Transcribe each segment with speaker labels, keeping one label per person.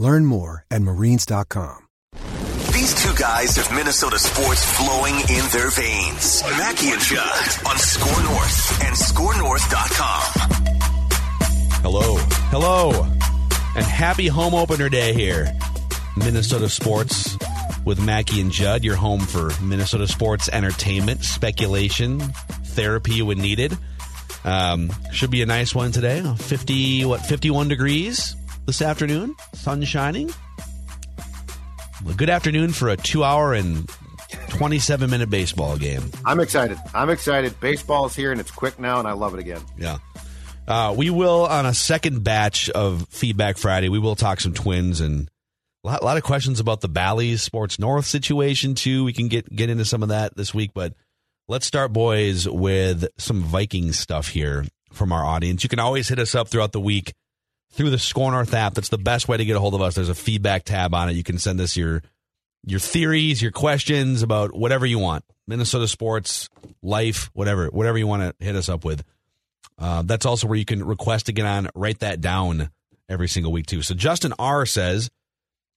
Speaker 1: Learn more at marines.com.
Speaker 2: These two guys have Minnesota sports flowing in their veins. Mackey and Judd on Score North and ScoreNorth.com.
Speaker 3: Hello. Hello. And happy home opener day here. Minnesota Sports with Mackey and Judd, your home for Minnesota sports entertainment, speculation, therapy when needed. Um, should be a nice one today. 50, what, 51 degrees this afternoon? Sun shining. A good afternoon for a two hour and 27 minute baseball game.
Speaker 4: I'm excited. I'm excited. Baseball is here and it's quick now, and I love it again.
Speaker 3: Yeah. Uh, we will, on a second batch of Feedback Friday, we will talk some twins and a lot, a lot of questions about the Bally's Sports North situation, too. We can get, get into some of that this week, but let's start, boys, with some Viking stuff here from our audience. You can always hit us up throughout the week through the Score North app. That's the best way to get a hold of us. There's a feedback tab on it. You can send us your your theories, your questions about whatever you want. Minnesota sports, life, whatever, whatever you want to hit us up with. Uh, that's also where you can request to get on, write that down every single week too. So Justin R says,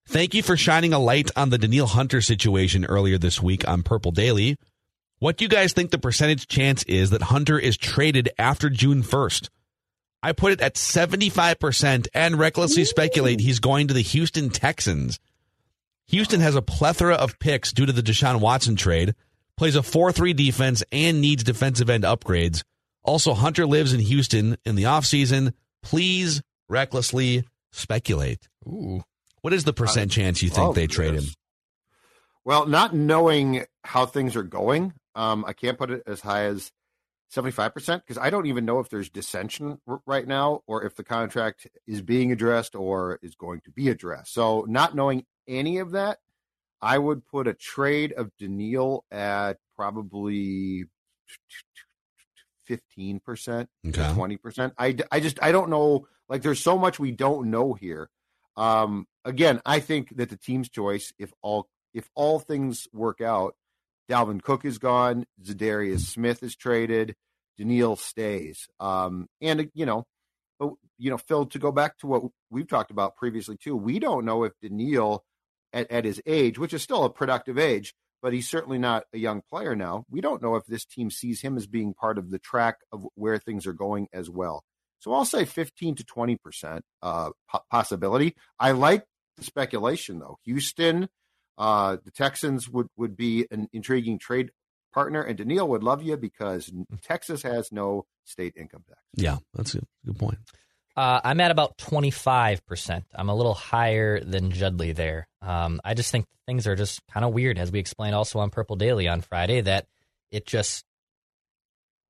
Speaker 3: "Thank you for shining a light on the Danielle Hunter situation earlier this week on Purple Daily. What do you guys think the percentage chance is that Hunter is traded after June 1st? I put it at 75% and recklessly speculate he's going to the Houston Texans. Houston has a plethora of picks due to the Deshaun Watson trade, plays a 4 3 defense, and needs defensive end upgrades. Also, Hunter lives in Houston in the offseason. Please recklessly speculate.
Speaker 5: Ooh.
Speaker 3: What is the percent chance you think
Speaker 4: love
Speaker 3: they trade
Speaker 4: this.
Speaker 3: him?
Speaker 4: Well, not knowing how things are going, um, I can't put it as high as 75% because I don't even know if there's dissension r- right now or if the contract is being addressed or is going to be addressed. So, not knowing any of that, I would put a trade of Danielle at probably 15%,
Speaker 3: Okay.
Speaker 4: 20%. I I just, I don't know. Like, there's so much we don't know here. Um, again, I think that the team's choice, if all, if all things work out, Dalvin Cook is gone, Za'Darius Smith is traded, Danielle stays. Um, and you know, but you know, Phil, to go back to what we've talked about previously too, we don't know if Danielle at, at his age, which is still a productive age, but he's certainly not a young player now. We don't know if this team sees him as being part of the track of where things are going as well. So I'll say 15 to 20 percent uh, po- possibility. I like the speculation though. Houston, uh, the Texans would would be an intriguing trade partner, and Danielle would love you because Texas has no state income tax.
Speaker 3: Yeah, that's a good point.
Speaker 5: Uh, I'm at about 25%. I'm a little higher than Judley there. Um, I just think things are just kind of weird, as we explained also on Purple Daily on Friday, that it just,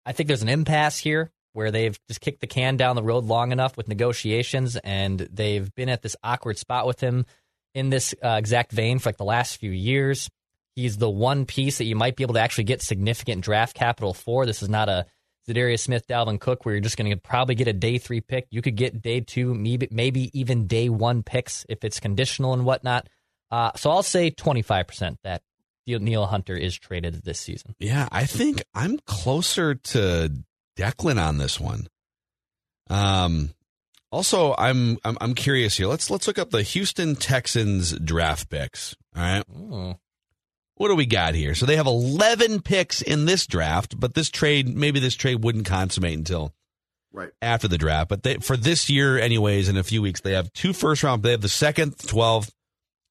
Speaker 5: I think there's an impasse here where they've just kicked the can down the road long enough with negotiations, and they've been at this awkward spot with him in this uh, exact vein for like the last few years. He's the one piece that you might be able to actually get significant draft capital for. This is not a Za'Darius Smith, Dalvin Cook, where you're just going to probably get a day three pick. You could get day two, maybe, maybe even day one picks if it's conditional and whatnot. Uh, so I'll say 25% that Neil Hunter is traded this season.
Speaker 3: Yeah, I think I'm closer to Declan on this one. Um, also, I'm I'm I'm curious here. Let's let's look up the Houston Texans draft picks. All right,
Speaker 5: Ooh.
Speaker 3: what do we got here? So they have 11 picks in this draft, but this trade maybe this trade wouldn't consummate until
Speaker 4: Right.
Speaker 3: after the draft. But they, for this year, anyways, in a few weeks, they have two first round. They have the second, 12th,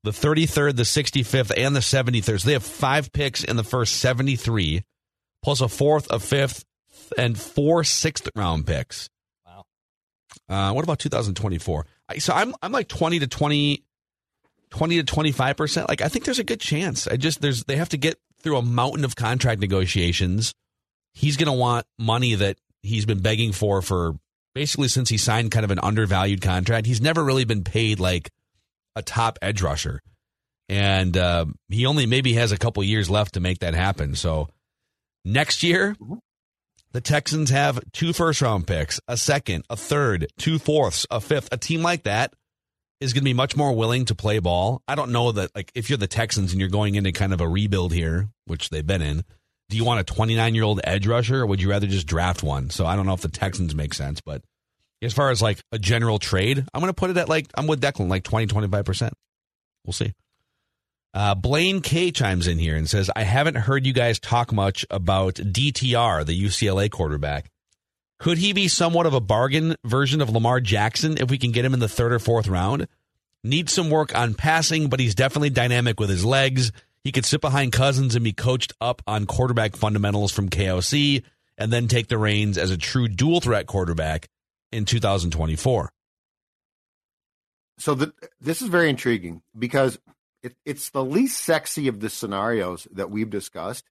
Speaker 3: the 33rd, the 65th, and the 73rd. So they have five picks in the first 73, plus a fourth, a fifth, and four sixth round picks. Uh, what about 2024? I, so I'm I'm like 20 to 20, 20 to 25 percent. Like I think there's a good chance. I just there's they have to get through a mountain of contract negotiations. He's going to want money that he's been begging for for basically since he signed kind of an undervalued contract. He's never really been paid like a top edge rusher, and uh, he only maybe has a couple years left to make that happen. So next year, the Texans have two first round picks, a second, a third, two fourths, a fifth. A team like that is going to be much more willing to play ball. I don't know that like if you're the Texans and you're going into kind of a rebuild here, which they've been in. Do you want a 29 year old edge rusher, or would you rather just draft one? So I don't know if the Texans make sense, but as far as like a general trade, I'm going to put it at like I'm with Declan, like 20, 25 percent. We'll see. Uh, Blaine K chimes in here and says, I haven't heard you guys talk much about DTR, the UCLA quarterback. Could he be somewhat of a bargain version of Lamar Jackson if we can get him in the third or fourth round? Needs some work on passing, but he's definitely dynamic with his legs. He could sit behind Cousins and be coached up on quarterback fundamentals from KOC and then take the reins as a true dual threat quarterback in 2024.
Speaker 4: So the, this is very intriguing because it, it's the least sexy of the scenarios that we've discussed.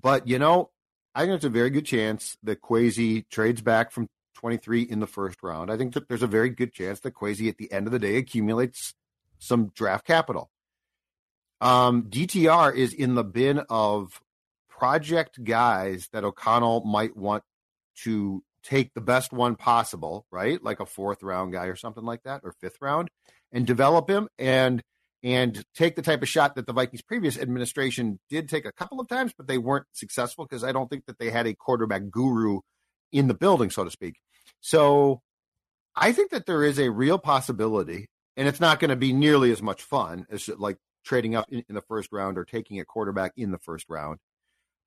Speaker 4: But you know, I think it's a very good chance that Kwesi trades back from 23 in the first round. I think that there's a very good chance that Kwesi at the end of the day accumulates some draft capital. Um, DTR is in the bin of project guys that O'Connell might want to take the best one possible, right? Like a fourth round guy or something like that, or fifth round, and develop him and and take the type of shot that the Vikings previous administration did take a couple of times, but they weren't successful because I don't think that they had a quarterback guru in the building, so to speak. So I think that there is a real possibility, and it's not going to be nearly as much fun as like trading up in, in the first round or taking a quarterback in the first round.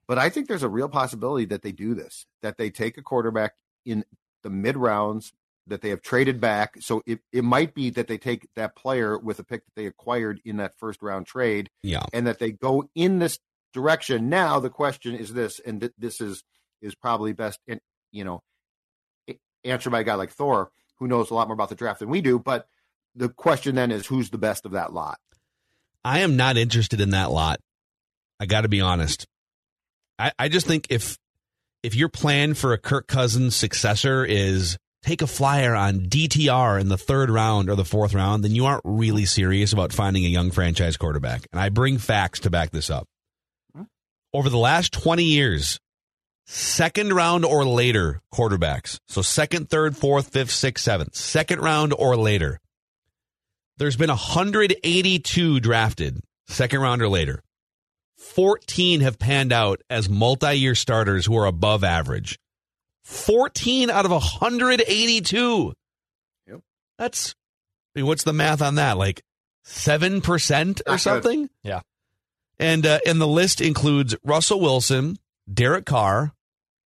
Speaker 4: But I think there's a real possibility that they do this, that they take a quarterback in the mid rounds that they have traded back. So it, it might be that they take that player with a pick that they acquired in that first round trade.
Speaker 3: Yeah.
Speaker 4: And that they go in this direction. Now the question is this, and th- this is is probably best in, you know, answered by a guy like Thor, who knows a lot more about the draft than we do. But the question then is who's the best of that lot?
Speaker 3: I am not interested in that lot. I got to be honest. I, I just think if if your plan for a Kirk Cousins successor is take a flyer on DTR in the third round or the fourth round, then you aren't really serious about finding a young franchise quarterback. And I bring facts to back this up. Over the last 20 years, second round or later quarterbacks, so second, third, fourth, fifth, sixth, seventh, second round or later, there's been 182 drafted second round or later. 14 have panned out as multi year starters who are above average. 14 out of 182.
Speaker 4: Yep.
Speaker 3: That's, I mean, what's the math on that? Like 7% or
Speaker 4: Not
Speaker 3: something?
Speaker 4: good.
Speaker 5: Yeah.
Speaker 3: And, uh, and the list includes Russell Wilson, Derek Carr.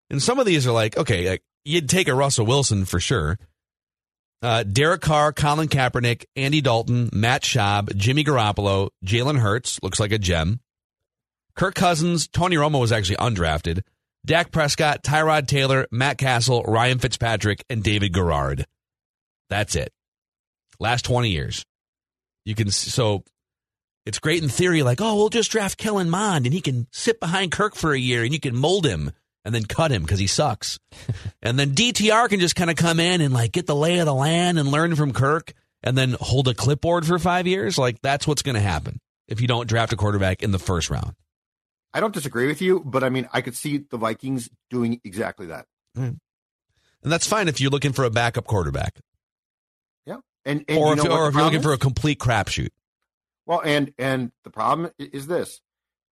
Speaker 3: And some of these are like, okay, like, you'd take a Russell Wilson for sure. Uh, Derek Carr, Colin Kaepernick, Andy Dalton, Matt Schaub, Jimmy Garoppolo, Jalen Hurts, looks like a gem. Kirk Cousins, Tony Romo was actually undrafted. Dak Prescott, Tyrod Taylor, Matt Cassel, Ryan Fitzpatrick, and David Garrard. That's it. Last 20 years. You can, so it's great in theory, like, oh, we'll just draft Kellen Mond and he can sit behind Kirk for a year and you can mold him and then cut him because he sucks. and then DTR can just kind of come in and like get the lay of the land and learn from Kirk and then hold a clipboard for five years. Like, that's what's going to happen if you don't draft a quarterback in the first round.
Speaker 4: I don't disagree with you, but I mean, I could see the Vikings doing exactly that. Hmm.
Speaker 3: And that's fine if you're looking for a backup quarterback,
Speaker 4: Yeah, and, and
Speaker 3: or
Speaker 4: you
Speaker 3: if,
Speaker 4: know if,
Speaker 3: or if you're looking for a complete crapshoot.
Speaker 4: well, and and the problem is this: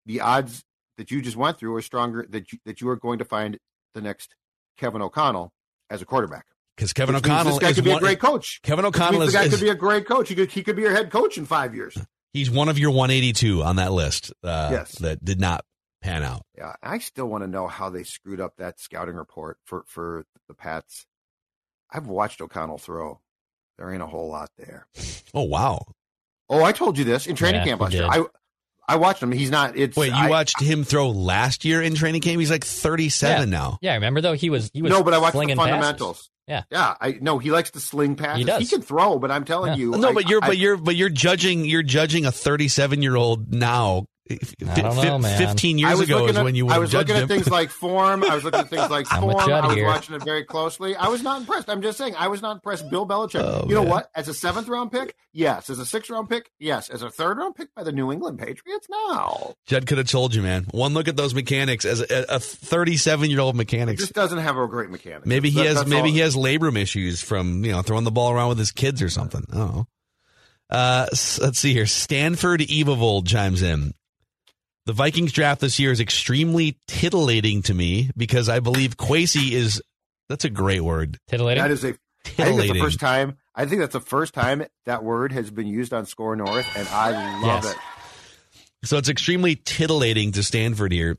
Speaker 4: the odds that you just went through are stronger that you, that you are going to find the next Kevin O'Connell as a quarterback.
Speaker 3: Because Kevin
Speaker 4: Which
Speaker 3: O'Connell
Speaker 4: this guy
Speaker 3: is
Speaker 4: could be
Speaker 3: one,
Speaker 4: a great coach.
Speaker 3: Kevin O'Connell is,
Speaker 4: the guy
Speaker 3: is-
Speaker 4: could be a great coach. He could he could be your head coach in five years.
Speaker 3: he's one of your 182 on that list. Uh,
Speaker 4: Yes.
Speaker 3: that did not pan out.
Speaker 4: Yeah, I still want to know how they screwed up that scouting report for for the Pats. I've watched O'Connell throw. There ain't a whole lot there.
Speaker 3: Oh wow,
Speaker 4: Oh, I told you this in training
Speaker 5: Yeah,
Speaker 4: camp last year. I I watched him. He's not. It's
Speaker 3: Wait, you
Speaker 4: I-
Speaker 3: watched him throw last year in training camp? He's like 37 now.
Speaker 5: Yeah, remember though he was he was
Speaker 4: no, but I watched the
Speaker 5: slinging
Speaker 4: fundamentals.
Speaker 5: passes. Yeah.
Speaker 4: yeah. I no, he likes to sling passes.
Speaker 5: does.
Speaker 4: can throw, but I'm telling
Speaker 5: Yeah.
Speaker 4: you,
Speaker 3: No,
Speaker 4: I-
Speaker 3: but you're
Speaker 4: I-
Speaker 3: but you're but you're judging you're judging a 37 year old now.
Speaker 5: I don't know, man.
Speaker 3: 15 years ago is
Speaker 4: at,
Speaker 3: when you would
Speaker 4: I was looking
Speaker 3: him.
Speaker 4: at things like form. I was looking at things like form. I was
Speaker 5: here.
Speaker 4: watching it very closely. I was not impressed. I'm just saying, I was not impressed. Bill Belichick.
Speaker 3: Oh,
Speaker 4: you know what? As a seventh round pick, yes. As a sixth round pick, yes. As a third round pick by the New England Patriots, no.
Speaker 3: Judd could have told you, man. One look at those mechanics as a 37 year old
Speaker 4: mechanic.
Speaker 3: mechanics.
Speaker 4: just doesn't have a great mechanic.
Speaker 3: Maybe he
Speaker 4: That-
Speaker 3: has maybe
Speaker 4: all.
Speaker 3: he has labrum issues from you know throwing the ball around with his kids or something. I. Uh, let's see here. Stanford Evavold chimes in. The Vikings draft this year is extremely titillating to me because I believe Kwesi is. That's a great word.
Speaker 5: Titillating.
Speaker 4: That is a. I think that's the first time. I think that's the first time that word has been used on Score North, and I love
Speaker 5: Yes.
Speaker 4: it.
Speaker 3: So it's extremely titillating to Stanford here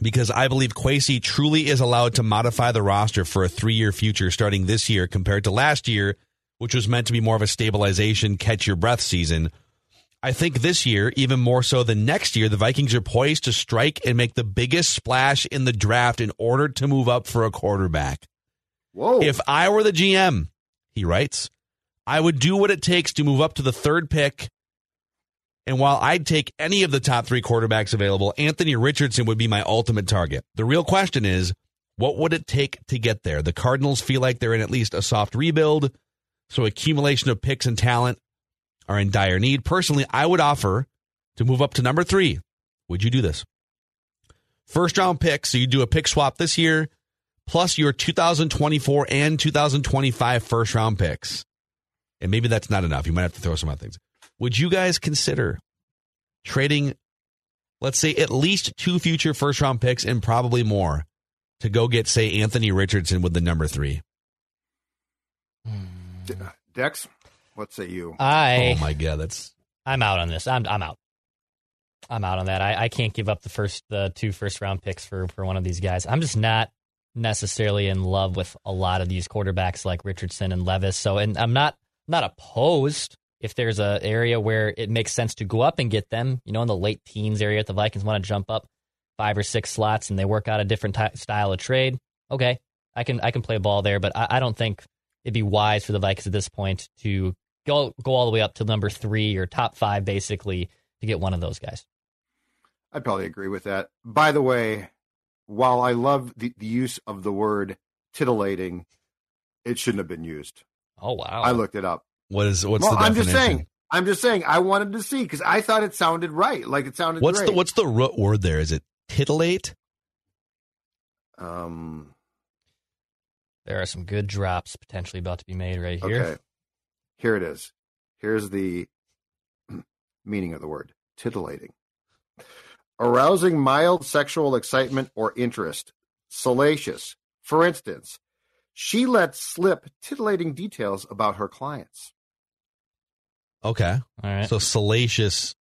Speaker 3: because I believe Kwesi truly is allowed to modify the roster for a three year future starting this year compared to last year, which was meant to be more of a stabilization, catch your breath season. I think this year, even more so than next year, the Vikings are poised to strike and make the biggest splash in the draft in order to move up for a quarterback.
Speaker 4: Whoa!
Speaker 3: If I were the GM, he writes, I would do what it takes to move up to the third pick. And while I'd take any of the top three quarterbacks available, Anthony Richardson would be my ultimate target. The real question is, what would it take to get there? The Cardinals feel like they're in at least a soft rebuild, so accumulation of picks and talent are in dire need. Personally, I would offer to move up to number three. Would you do this? First round pick, so you do a pick swap this year, plus your 2024 and 2025 first round picks. And maybe that's not enough. You might have to throw some other things. Would you guys consider trading, let's say, at least two future first round picks and probably more to go get, say, Anthony Richardson with the number three?
Speaker 4: Hmm. Dex, what say you?
Speaker 5: I
Speaker 3: oh my God, that's
Speaker 5: I'm out on this. I'm I'm out. I'm out on that. I, I can't give up the first the two first round picks for for one of these guys. I'm just not necessarily in love with a lot of these quarterbacks like Richardson and Levis. So and I'm not not opposed if there's a area where it makes sense to go up and get them. You know, in the late teens area, if the Vikings want to jump up five or six slots and they work out a different ty style of trade. Okay, I can I can play ball there, but I, I don't think it'd be wise for the Vikings at this point to go go all the way up to number three or top five, basically, to get one of those guys.
Speaker 4: I'd probably agree with that. By the way, while I love the, the use of the word titillating, it shouldn't have been used.
Speaker 5: Oh wow!
Speaker 4: I looked it up.
Speaker 3: what is what's
Speaker 4: well,
Speaker 3: the
Speaker 4: I'm
Speaker 3: definition?
Speaker 4: just saying. I'm just saying. I wanted to see because I thought it sounded right. Like it sounded.
Speaker 3: What's
Speaker 4: great.
Speaker 3: the what's the root word there? Is it titillate?
Speaker 4: Um.
Speaker 5: there are some good drops potentially about to be made right here.
Speaker 4: Okay. Here it is. Here's the meaning of the word titillating. Arousing mild sexual excitement or interest. Salacious. For instance, she lets slip titillating details about her clients.
Speaker 3: Okay,
Speaker 5: All right.
Speaker 3: so salacious.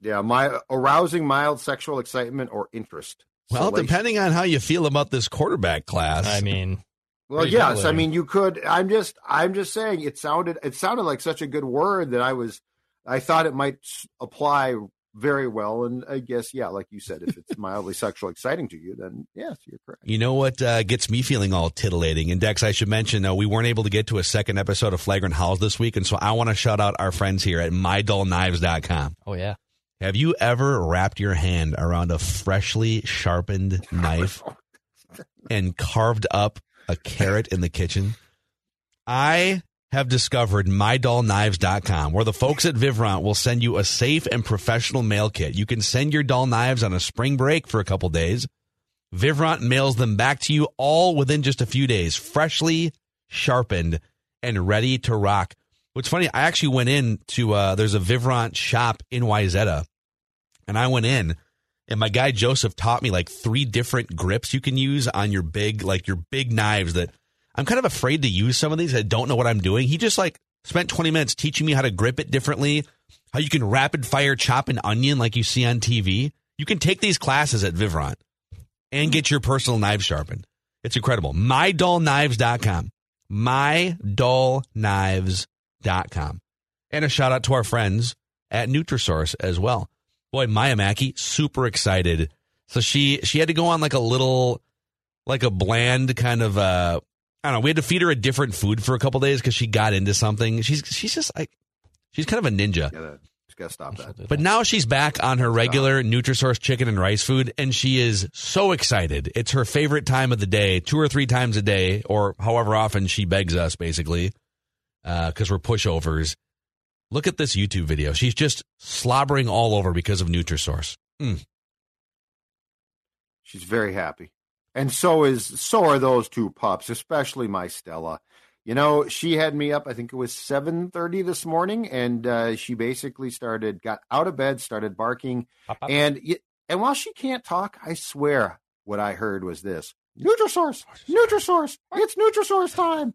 Speaker 4: Yeah, my arousing mild sexual excitement or interest.
Speaker 3: Well,
Speaker 4: Salacious.
Speaker 3: depending on how you feel about this quarterback class,
Speaker 5: I mean,
Speaker 4: Well, yes. I mean, you could. I'm just. I'm just saying. It sounded. It sounded like such a good word that I was. I thought it might apply very well. And I guess, yeah, like you said, if it's mildly sexual exciting to you, then yes, you're correct.
Speaker 3: You know what uh, gets me feeling all titillating? And Dex, I should mention, uh, we weren't able to get to a second episode of Flagrant Howls this week. And so I want to shout out our friends here at MyDullKnives.com.
Speaker 5: oh yeah.
Speaker 3: Have you ever wrapped your hand around a freshly sharpened knife and carved up a carrot in the kitchen? I have discovered mydullknives.com where the folks at Vivrant will send you a safe and professional mail kit. You can send your dull knives on a spring break for a couple days. Vivrant mails them back to you all within just a few days, freshly sharpened and ready to rock. What's funny, I actually went in to uh, there's a Vivrant shop in Wayzata, and I went in, and my guy Joseph taught me like three different grips you can use on your big like your big knives. That I'm kind of afraid to use some of these. I don't know what I'm doing. He just like spent 20 minutes teaching me how to grip it differently, how you can rapid fire chop an onion like you see on TV. You can take these classes at Vivrant and get your personal knife sharpened. It's incredible. MyDullKnives.com. MyDullKnives.com. And a shout out to our friends at Nutrisource as well. Boy, Maya Mackey, super excited. So she she had to go on like a little like a bland kind of uh I don't know. We had to feed her a different food for a couple days because she got into something. She's she's just like she's kind of a ninja.
Speaker 4: Gotta, just gotta stop that.
Speaker 3: But now she's back on her regular Nutrisource chicken and rice food, and she is so excited. It's her favorite time of the day, two or three times a day, or however often she begs us, basically, because we're pushovers. Look at this YouTube video. She's just slobbering all over because of Nutrisource. Mm.
Speaker 4: She's very happy. And so is so are those two pups, especially my Stella. You know, she had me up. I think it was seven thirty this morning, and uh, she basically started, got out of bed, started barking,
Speaker 5: Pop, pop.
Speaker 4: and and while she can't talk, I swear what I heard was this: Nutrisource, Nutrisource, it's Nutrisource time.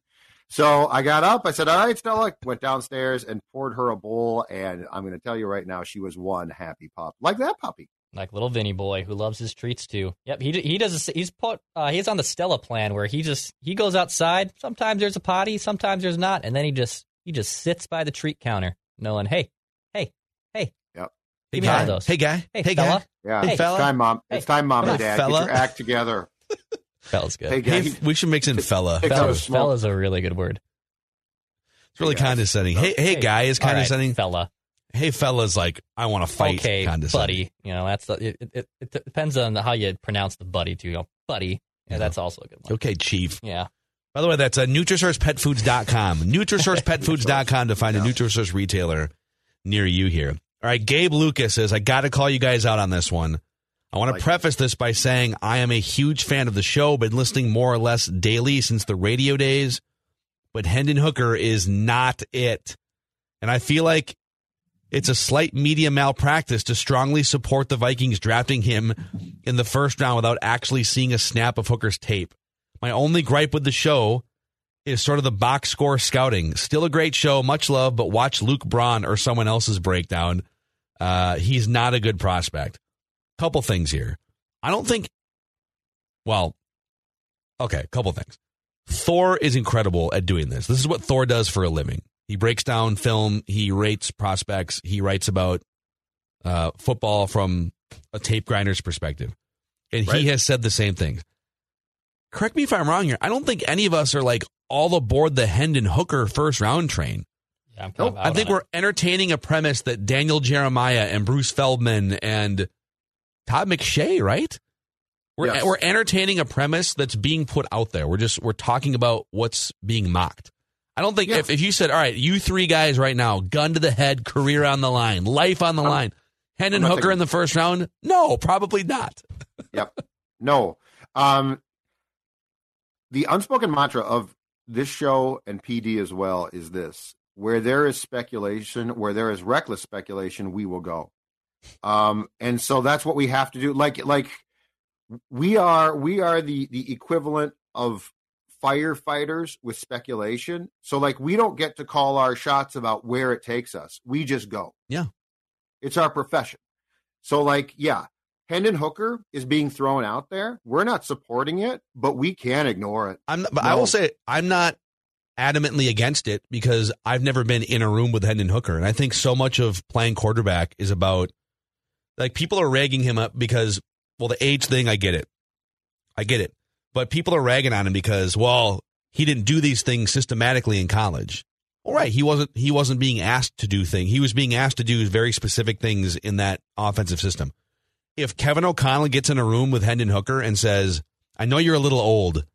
Speaker 4: So I got up. I said, "All right, Stella." Went downstairs and poured her a bowl, and I'm going to tell you right now, she was one happy pup, like that puppy.
Speaker 5: like little Vinny boy who loves his treats too. Yep, he he does. He's put. Uh, he's on the Stella plan where he just he goes outside. Sometimes there's a potty, sometimes there's not, and then he just he just sits by the treat counter, knowing, hey, hey, hey,
Speaker 4: Yep.
Speaker 3: Hey
Speaker 5: Give
Speaker 3: guy,
Speaker 5: those.
Speaker 3: hey guy,
Speaker 5: hey,
Speaker 3: hey
Speaker 5: fella.
Speaker 3: guy.
Speaker 4: Yeah,
Speaker 3: Hey,
Speaker 4: it's
Speaker 3: fella.
Speaker 4: time, mom.
Speaker 5: Hey.
Speaker 4: It's time, mom
Speaker 3: Hey,
Speaker 4: and dad.
Speaker 3: fella.
Speaker 4: Get your act together.
Speaker 5: Fella's good.
Speaker 4: Hey, guys.
Speaker 3: Hey, we should mix in fella.
Speaker 4: Pick up a
Speaker 5: Fella's,
Speaker 4: smoke.
Speaker 5: fella's a really good word.
Speaker 3: It's really
Speaker 4: Hey, guys.
Speaker 3: condescending. Hey, hey, guy is
Speaker 5: All right,
Speaker 3: condescending.
Speaker 5: fella.
Speaker 3: Hey, fella's like, I want to fight.
Speaker 5: okay,
Speaker 3: condescending.
Speaker 5: buddy. You know that's the, it, it, it. depends on how you pronounce the buddy too. You know, buddy. Yeah,
Speaker 3: Yeah.
Speaker 5: that's also a good one.
Speaker 3: Okay, chief.
Speaker 5: Yeah.
Speaker 3: By the way, that's uh, NutrisourcePetFoods.com. NutrisourcePetFoods.com to find a Nutrisource retailer near you here. All right, Gabe Lucas says, I got to call you guys out on this one. I want to
Speaker 4: Like
Speaker 3: preface this by saying I am a huge fan of the show, been listening more or less daily since the radio days, but Hendon Hooker is not it. And I feel like it's a slight media malpractice to strongly support the Vikings drafting him in the first round without actually seeing a snap of Hooker's tape. My only gripe with the show is sort of the box score scouting. Still a great show, much love, but watch Luke Braun or someone else's breakdown. Uh, he's not a good prospect. Couple things here. I don't think. Well, okay, couple things. Thor is incredible at doing this. This is what Thor does for a living. He breaks down film. He rates prospects. He writes about uh, football from a tape grinder's perspective, and
Speaker 4: Right.
Speaker 3: he has said the same thing. Correct me if I'm wrong here. I don't think any of us are like all aboard the Hendon Hooker first round train.
Speaker 5: Yeah, I'm kind
Speaker 4: Nope.
Speaker 5: of out
Speaker 3: I think we're entertaining a premise that Daniel Jeremiah and Bruce Feldman and Todd McShay, right? We're
Speaker 4: Yes.
Speaker 3: we're entertaining a premise that's being put out there. We're just we're talking about what's being mocked. I don't think
Speaker 4: Yeah.
Speaker 3: if, if you said, all right, you three guys right now, gun to the head, career on the line, life on the
Speaker 4: I'm-
Speaker 3: line, Hendon Hooker
Speaker 4: thinking-
Speaker 3: in the first round, no, probably not.
Speaker 4: Yep. No. Um, the unspoken mantra of this show and PD as well is this: where there is speculation, where there is reckless speculation, we will go. Um, and so that's what we have to do. Like, like we are, we are the the equivalent of firefighters with speculation. So, like, we don't get to call our shots about where it takes us. We just go.
Speaker 3: Yeah.
Speaker 4: It's our profession. So, like, yeah, Hendon Hooker is being thrown out there. We're not supporting it, but we can't ignore it.
Speaker 3: I'm not, but I will say I'm not adamantly against it because I've never been in a room with Hendon Hooker, and I think so much of playing quarterback is about like people are ragging him up because well the age thing I get it, I get it, but people are ragging on him because well he didn't do these things systematically in college. All right, he wasn't he wasn't being asked to do things. He was being asked to do very specific things in that offensive system. If Kevin O'Connell gets in a room with Hendon Hooker and says, "I know you're a little old,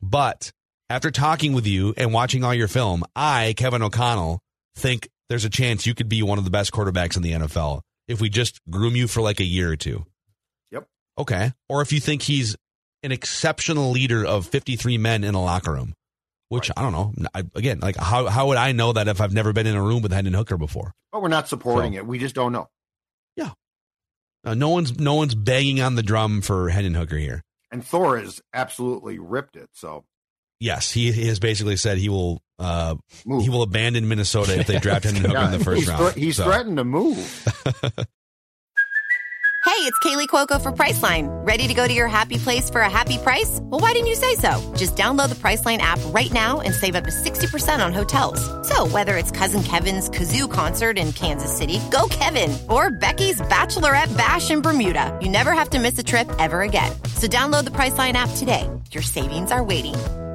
Speaker 3: but after talking with you and watching all your film, I, Kevin O'Connell, think there's a chance you could be one of the best quarterbacks in the NFL if we just groom you for like a year or two.
Speaker 4: Yep.
Speaker 3: Okay. Or if you think he's an exceptional leader of 53 men in a locker room, which I don't know. I, again, like how, how would I know that if I've never been in a room with Hendon Hooker before?
Speaker 4: But we're not supporting
Speaker 3: So-
Speaker 4: it. We just don't know.
Speaker 3: Uh, no one's no one's banging on the drum for Hendon Hooker here.
Speaker 4: And Thor has absolutely ripped it. So
Speaker 3: Yes, he, he has basically said he will uh,
Speaker 4: move.
Speaker 3: he will abandon Minnesota if they draft Hendon Hooker in the first
Speaker 4: he's
Speaker 3: round.
Speaker 4: thre- he's
Speaker 3: So-
Speaker 4: threatened to move.
Speaker 6: Hey, it's Kaley Cuoco for Priceline. Ready to go to your happy place for a happy price? Well, why didn't you say so? Just download the Priceline app right now and save up to 60% on hotels. So, whether it's Cousin Kevin's Kazoo concert in Kansas City, go Kevin, or Becky's Bachelorette Bash in Bermuda, you never have to miss a trip ever again. So, download the Priceline app today. Your savings are waiting.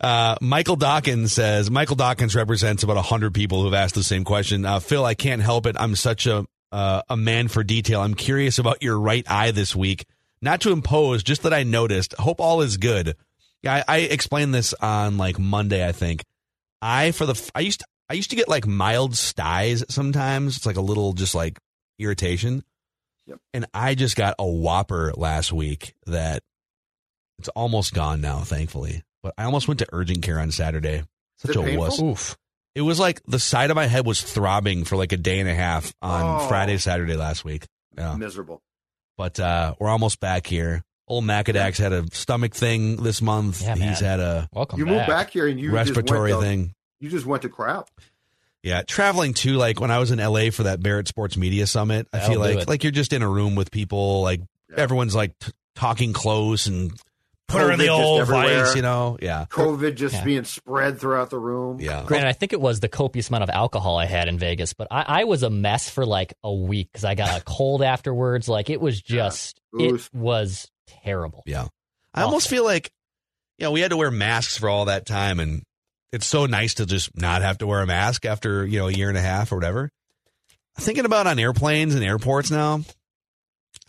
Speaker 3: Uh, Michael Dawkins says Michael Dawkins represents about hundred people who've asked the same question. Uh, Phil, I can't help it. I'm such a uh, a man for detail. I'm curious about your right eye this week. Not to impose, just that I noticed. Hope all is good. Yeah, I, I explained this on like Monday. I think I for the I used to, I used to get like mild styes sometimes. It's like a little just like irritation.
Speaker 4: Yep.
Speaker 3: And I just got a whopper last week that it's almost gone now, thankfully. But I almost went to urgent care on Saturday. Such
Speaker 4: it
Speaker 3: a
Speaker 4: painful?
Speaker 3: wuss. Oof. It was like the side of my head was throbbing for like a day and a half on
Speaker 4: Oh.
Speaker 3: Friday, Saturday last week. Yeah.
Speaker 4: Miserable.
Speaker 3: But uh, we're almost back here. Old Macadax had a stomach thing this month.
Speaker 5: Yeah,
Speaker 3: He's
Speaker 5: man.
Speaker 3: had a
Speaker 5: Welcome
Speaker 4: You
Speaker 5: back.
Speaker 4: moved back here and you
Speaker 3: respiratory
Speaker 4: just went to,
Speaker 3: thing.
Speaker 4: You just went to crap.
Speaker 3: Yeah, traveling too. Like when I was in LA for that Barrett Sports Media Summit, I
Speaker 5: That'll
Speaker 3: feel like
Speaker 5: it.
Speaker 3: like you're just in a room with people. Like
Speaker 4: Yeah.
Speaker 3: everyone's like t- talking close and put her in the old
Speaker 4: everywhere.
Speaker 3: vice. You know? Yeah,
Speaker 4: COVID just
Speaker 5: Yeah.
Speaker 4: being spread throughout the room.
Speaker 3: yeah.
Speaker 5: Granted, I think it was the copious amount of alcohol I had in Vegas, but I, I was a mess for like a week because I got a cold afterwards. Like it was just,
Speaker 4: Oof.
Speaker 5: it was terrible.
Speaker 3: Yeah. I almost feel like, you know, we had to wear masks for all that time, and it's so nice to just not have to wear a mask after, you know, a year and a half or whatever. Thinking about on airplanes and airports now,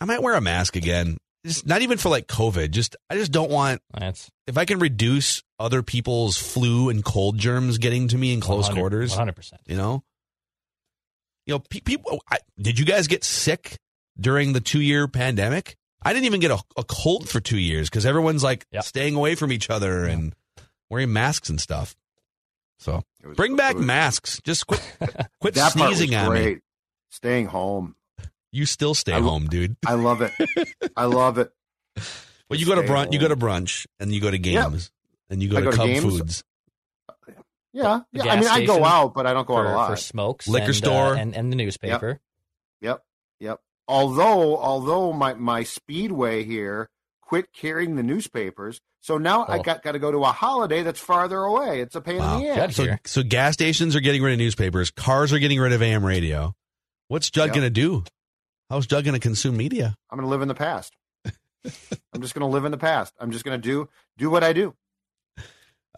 Speaker 3: I might wear a mask again. Just not even for like COVID. Just I just don't want
Speaker 5: That's
Speaker 3: if I can reduce other people's flu and cold germs getting to me in close
Speaker 5: 100
Speaker 3: quarters.
Speaker 5: 100%.
Speaker 3: You know, you know, pe- people. I, did you guys get sick during the two year pandemic? I didn't even get a, a cold for two years because everyone's like
Speaker 5: Yep.
Speaker 3: staying away from each other and wearing masks and stuff. So
Speaker 4: was-
Speaker 3: bring back
Speaker 4: was-
Speaker 3: masks. Just quit, quit
Speaker 4: That part was
Speaker 3: sneezing on me.
Speaker 4: great. Staying home.
Speaker 3: You still stay
Speaker 4: I
Speaker 3: home, dude.
Speaker 4: I love it. I love it.
Speaker 3: Well, you go to
Speaker 4: Stay
Speaker 3: brunch. You go to brunch and you go to
Speaker 4: Yeah.
Speaker 3: games and you go
Speaker 4: I
Speaker 3: to
Speaker 4: go to
Speaker 3: Cub
Speaker 4: games.
Speaker 3: Foods.
Speaker 4: Yeah. Yeah. I mean, I go out, but I don't go out
Speaker 5: For,
Speaker 4: a lot.
Speaker 5: for smokes,
Speaker 3: Liquor
Speaker 5: and,
Speaker 3: store.
Speaker 5: uh, and and the newspaper.
Speaker 4: Yep. Yep. Although, although my, my speedway here quit carrying the newspapers, so now I
Speaker 5: Oh.
Speaker 4: got, got to go to a holiday that's farther away. It's a pain
Speaker 3: Wow.
Speaker 4: in the ass.
Speaker 3: So, so gas stations are getting rid of newspapers. Cars are getting rid of AM radio. What's Judd
Speaker 4: Yep.
Speaker 3: going to do? How's Judd going to consume media?
Speaker 4: I'm going to live in the past. I'm just going to live in the past. I'm just going to do do what I do. Get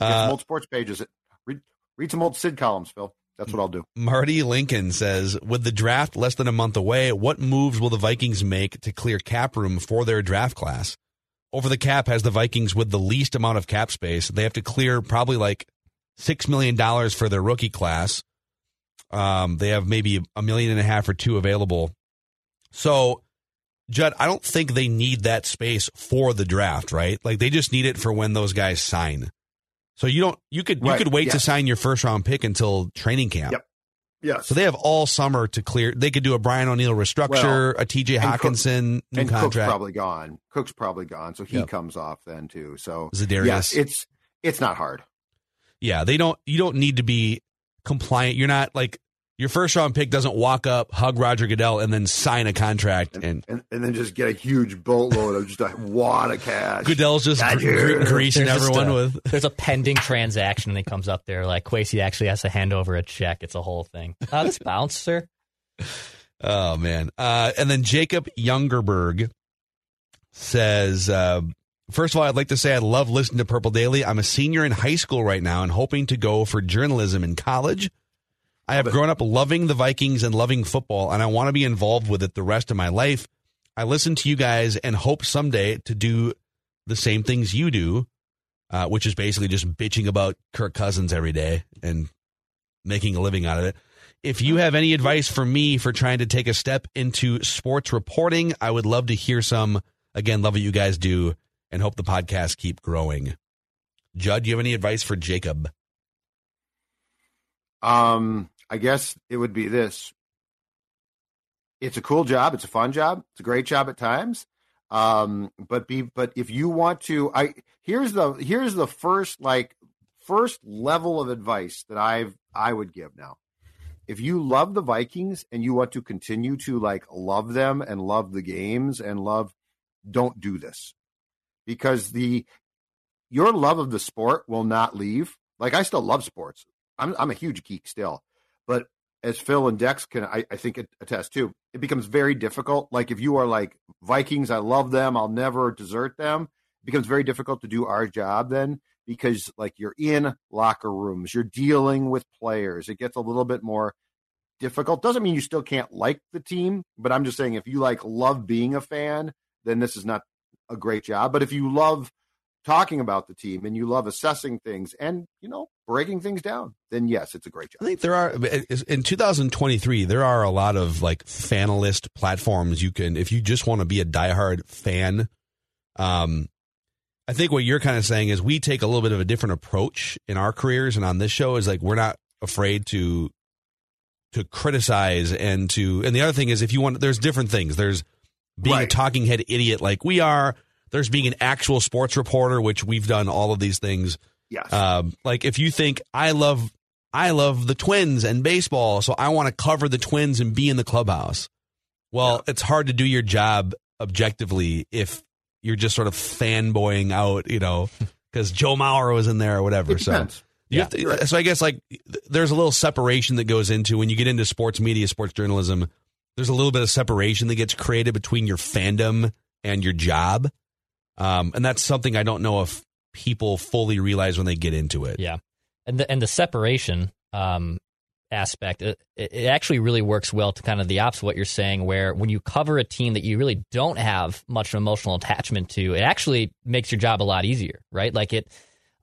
Speaker 4: some
Speaker 3: Uh,
Speaker 4: old sports pages. Read read some old Sid columns, Phil. That's what I'll do.
Speaker 3: Marty Lincoln says, with the draft less than a month away, what moves will the Vikings make to clear cap room for their draft class? Over the cap has the Vikings with the least amount of cap space. They have to clear probably like six million dollars for their rookie class. Um, they have maybe a million and a half or two available. So, Judd, I don't think they need that space for the draft, right? Like they just need it for when those guys sign. So you don't you could you could wait to sign your first round pick until training camp.
Speaker 4: Yep. Yes.
Speaker 3: So they have all summer to clear. They could do a Brian O'Neill restructure, a TJ
Speaker 4: and Cook-
Speaker 3: Hockenson new
Speaker 4: and Cook's probably gone. Cook's probably gone, so he
Speaker 3: Yep.
Speaker 4: comes off then too. So
Speaker 3: Za'Darius.
Speaker 4: yes, it's it's not hard.
Speaker 3: yeah, they don't. You don't need to be compliant. You're not like your first round pick doesn't walk up, hug Roger Goodell, and then sign a contract.
Speaker 4: And,
Speaker 3: And,
Speaker 4: and, and then just get a huge boatload of just a wad of cash.
Speaker 3: Goodell's just
Speaker 4: Got
Speaker 3: gre- greasing
Speaker 5: There's
Speaker 3: everyone
Speaker 5: a-
Speaker 3: with.
Speaker 5: There's a pending transaction, and he comes up there like Kwesi actually has to hand over a check. It's a whole thing. Uh, this bounce, sir.
Speaker 3: Oh man! Uh, and then Jacob Youngerberg says, uh, first of all, I'd like to say I love listening to Purple Daily. I'm a senior in high school right now and hoping to go for journalism in college. I have grown up loving the Vikings and loving football, and I want to be involved with it the rest of my life. I listen to you guys and hope someday to do the same things you do. uh, which is basically just bitching about Kirk Cousins every day and making a living out of it. If you have any advice for me for trying to take a step into sports reporting, I would love to hear some. Again, love what you guys do and hope the podcast keep growing. Judd, do you have any advice for Jacob?
Speaker 4: Um, I guess it would be this. It's a cool job. It's a fun job. It's a great job at times. Um, but be but if you want to, I here's the here's the first like first level of advice that I've I would give now. If you love the Vikings and you want to continue to like love them and love the games and love, don't do this because the your love of the sport will not leave. Like I still love sports. I'm I'm a huge geek still, but as Phil and Dex can I, I think attest to, it becomes very difficult. Like if you are like Vikings, I love them, I'll never desert them. It becomes very difficult to do our job then because like you're in locker rooms, you're dealing with players. It gets a little bit more difficult. Doesn't mean you still can't like the team, but I'm just saying if you like love being a fan, then this is not a great job. But if you love talking about the team and you love assessing things and you know breaking things down then yes it's a great job
Speaker 3: i think there are in 2023 there are a lot of like fanalist platforms you can if you just want to be a diehard fan um i think what you're kind of saying is we take a little bit of a different approach in our careers and on this show is like we're not afraid to to criticize and to and the other thing is if you want there's different things there's being right. a talking head idiot like we are there's being an actual sports reporter, which we've done all of these things.
Speaker 4: Yes.
Speaker 3: Um, like if you think I love I love the Twins and baseball, so I want to cover the Twins and be in the clubhouse. Well, yeah. it's hard to do your job objectively if you're just sort of fanboying out, you know, because Joe Mauer was in there or whatever. So.
Speaker 4: Yeah.
Speaker 3: To, so I guess like there's a little separation that goes into when you get into sports media, sports journalism. There's a little bit of separation that gets created between your fandom and your job. Um, and that's something I don't know if people fully realize when they get into it.
Speaker 5: Yeah, and the and the separation um, aspect, it, it actually really works well to kind of the opposite of what you're saying, where when you cover a team that you really don't have much emotional attachment to, it actually makes your job a lot easier, right? Like it.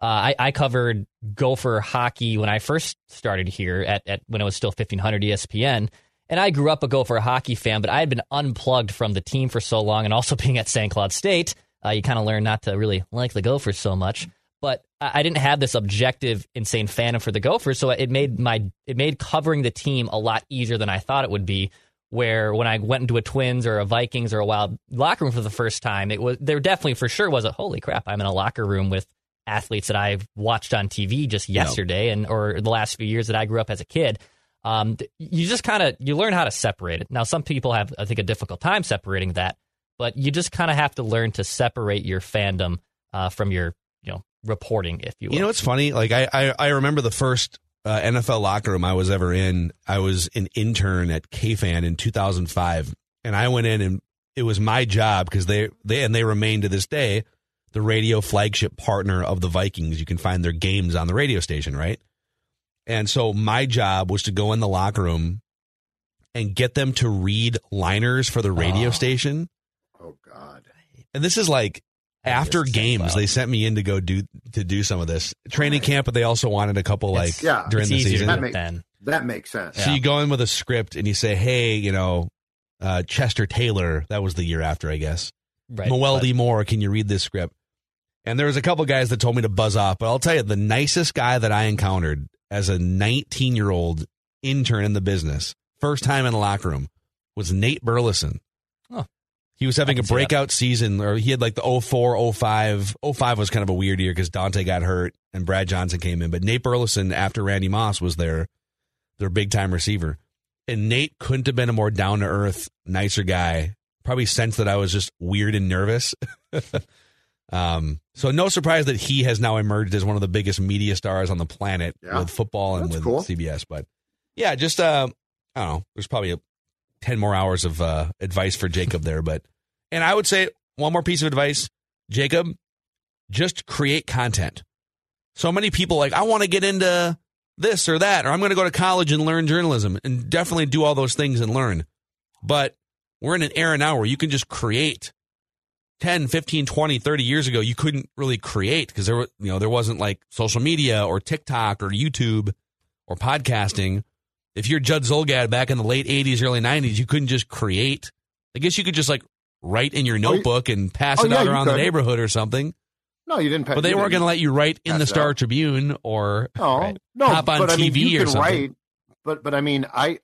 Speaker 5: Uh, I, I, covered Gopher hockey when I first started here at, at when it was still 1500 ESPN. And I grew up a Gopher hockey fan, but I had been unplugged from the team for so long and also being at St. Cloud State uh, you kind of learn not to really like the Gophers so much. But I, I didn't have this objective, insane fandom for the Gophers, so it made my it made covering the team a lot easier than I thought it would be. Where when I went into a Twins or a Vikings or a Wild locker room for the first time, it was there definitely for sure was a holy crap. I'm in a locker room with athletes that I've watched on TV just yesterday yep. and or the last few years that I grew up as a kid. Um, you just kind of you learn how to separate it. Now, some people have I think a difficult time separating that but you just kind of have to learn to separate your fandom uh, from your you know reporting, if you will.
Speaker 3: You know, it's funny. Like I I, I remember the first uh, NFL locker room I was ever in. I was an intern at KFan in 2005, and I went in and it was my job because they they and they remain to this day the radio flagship partner of the Vikings. You can find their games on the radio station, right? And so my job was to go in the locker room and get them to read liners for the radio oh. station
Speaker 4: Oh God!
Speaker 3: And this is like after games, they sent me in to go do to do some of this training camp, but they also wanted a couple like yeah, during the season.
Speaker 4: That, make, that makes sense.
Speaker 3: So yeah. you go in with a script and you say, "Hey, you know, uh, Chester Taylor." That was the year after, I guess. Right, Mewelde Moore, can you read this script? And there was a couple guys that told me to buzz off, but I'll tell you, the nicest guy that I encountered as a 19 year old intern in the business, first time in the locker room, was Nate Burleson. He was having a breakout season, or he had like the 04, 05. 05 was kind of a weird year because Daunte got hurt and Brad Johnson came in. But Nate Burleson, after Randy Moss, was their their big time receiver. And Nate couldn't have been a more down to earth, nicer guy. Probably sensed that I was just weird and nervous. um, so no surprise that he has now emerged as one of the biggest media stars on the planet yeah. with football and That's with cool. CBS. But yeah, just uh, I don't know. There's probably a 10 more hours of uh, advice for Jacob there. But, and I would say one more piece of advice Jacob, just create content. So many people like, I want to get into this or that, or I'm going to go to college and learn journalism and definitely do all those things and learn. But we're in an era now where you can just create 10, 15, 20, 30 years ago, you couldn't really create because there were, you know, there wasn't like social media or TikTok or YouTube or podcasting. If you're Judd Zulgad back in the late 80s, early 90s, you couldn't just create. I guess you could just like write in your
Speaker 4: Oh,
Speaker 3: notebook and pass
Speaker 4: Oh,
Speaker 3: it
Speaker 4: yeah,
Speaker 3: out around the neighborhood or something.
Speaker 4: No, you didn't.
Speaker 3: Pass, But they weren't going to let you write in the Star. Tribune or
Speaker 4: No,
Speaker 5: Right.
Speaker 4: no.
Speaker 3: hop on
Speaker 4: but I mean,
Speaker 3: TV
Speaker 4: you
Speaker 3: or
Speaker 4: can
Speaker 3: something.
Speaker 4: write. But but I mean, I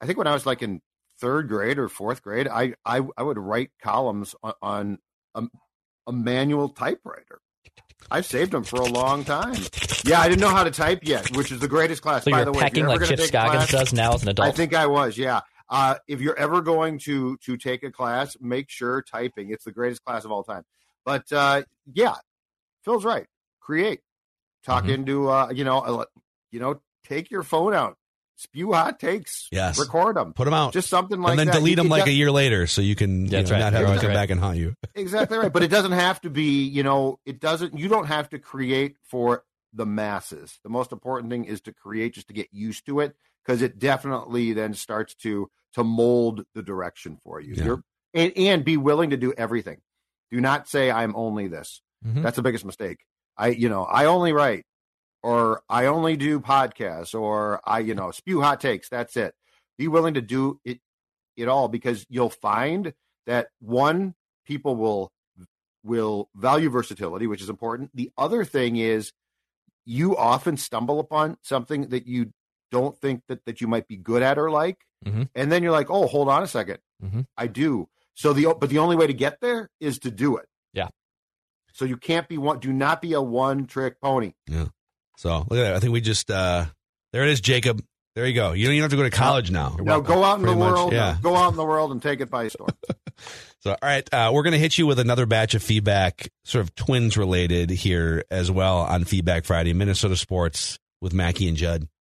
Speaker 4: I think when I was like in third grade or fourth grade, I I, I would write columns on, on a, a manual typewriter. I've saved them for a long time. Yeah, I didn't know how to type yet, which is the greatest class.
Speaker 5: So
Speaker 4: By the way, you're
Speaker 5: like Chip Scoggins
Speaker 4: class-
Speaker 5: does now as an adult.
Speaker 4: I think I was, yeah. Uh, if you're ever going to to take a class, make sure typing. It's the greatest class of all time. But uh, yeah, Phil's right. Create, talk
Speaker 3: Mhm.
Speaker 4: into uh, you know, you know, take your phone out, spew hot takes,
Speaker 3: Yes.
Speaker 4: record them,
Speaker 3: put them out.
Speaker 4: just something like that.
Speaker 3: and then
Speaker 4: that.
Speaker 3: delete
Speaker 4: You
Speaker 3: them like
Speaker 4: de-
Speaker 3: a year later so you can you know,
Speaker 5: right.
Speaker 3: not have them
Speaker 5: always
Speaker 3: come
Speaker 5: right.
Speaker 3: back and haunt you.
Speaker 4: exactly right. But it doesn't have to be, you know, it doesn't. You don't have to create for the masses. The most important thing is to create just to get used to it because it definitely then starts to to mold the direction for you.
Speaker 3: Yeah.
Speaker 4: You're and, and be willing to do everything. Do not say I'm only this.
Speaker 5: Mhm.
Speaker 4: That's the biggest mistake. I, you know, I only write or I only do podcasts or I, you know, spew hot takes. That's it. Be willing to do it it all because you'll find that one people will will value versatility, which is important. The other thing is you often stumble upon something that you don't think that that you might be good at or like,
Speaker 5: Mhm.
Speaker 4: and then you're like, oh, hold on a 2nd
Speaker 5: Mhm.
Speaker 4: I do. So the but the only way to get there is to do it.
Speaker 5: Yeah.
Speaker 4: So you can't be one. Do not be a one trick pony.
Speaker 3: So look at that. I think we just uh there it is, Jacob. There you go. You don't even have to go to college now.
Speaker 4: Now go out in the
Speaker 3: much,
Speaker 4: world.
Speaker 3: yeah.
Speaker 4: Go out in the world and take it by storm.
Speaker 3: So, all right, uh, we're going to hit you with another batch of feedback, sort of twins related here as well on Feedback Friday, Minnesota sports with Mackey and Judd.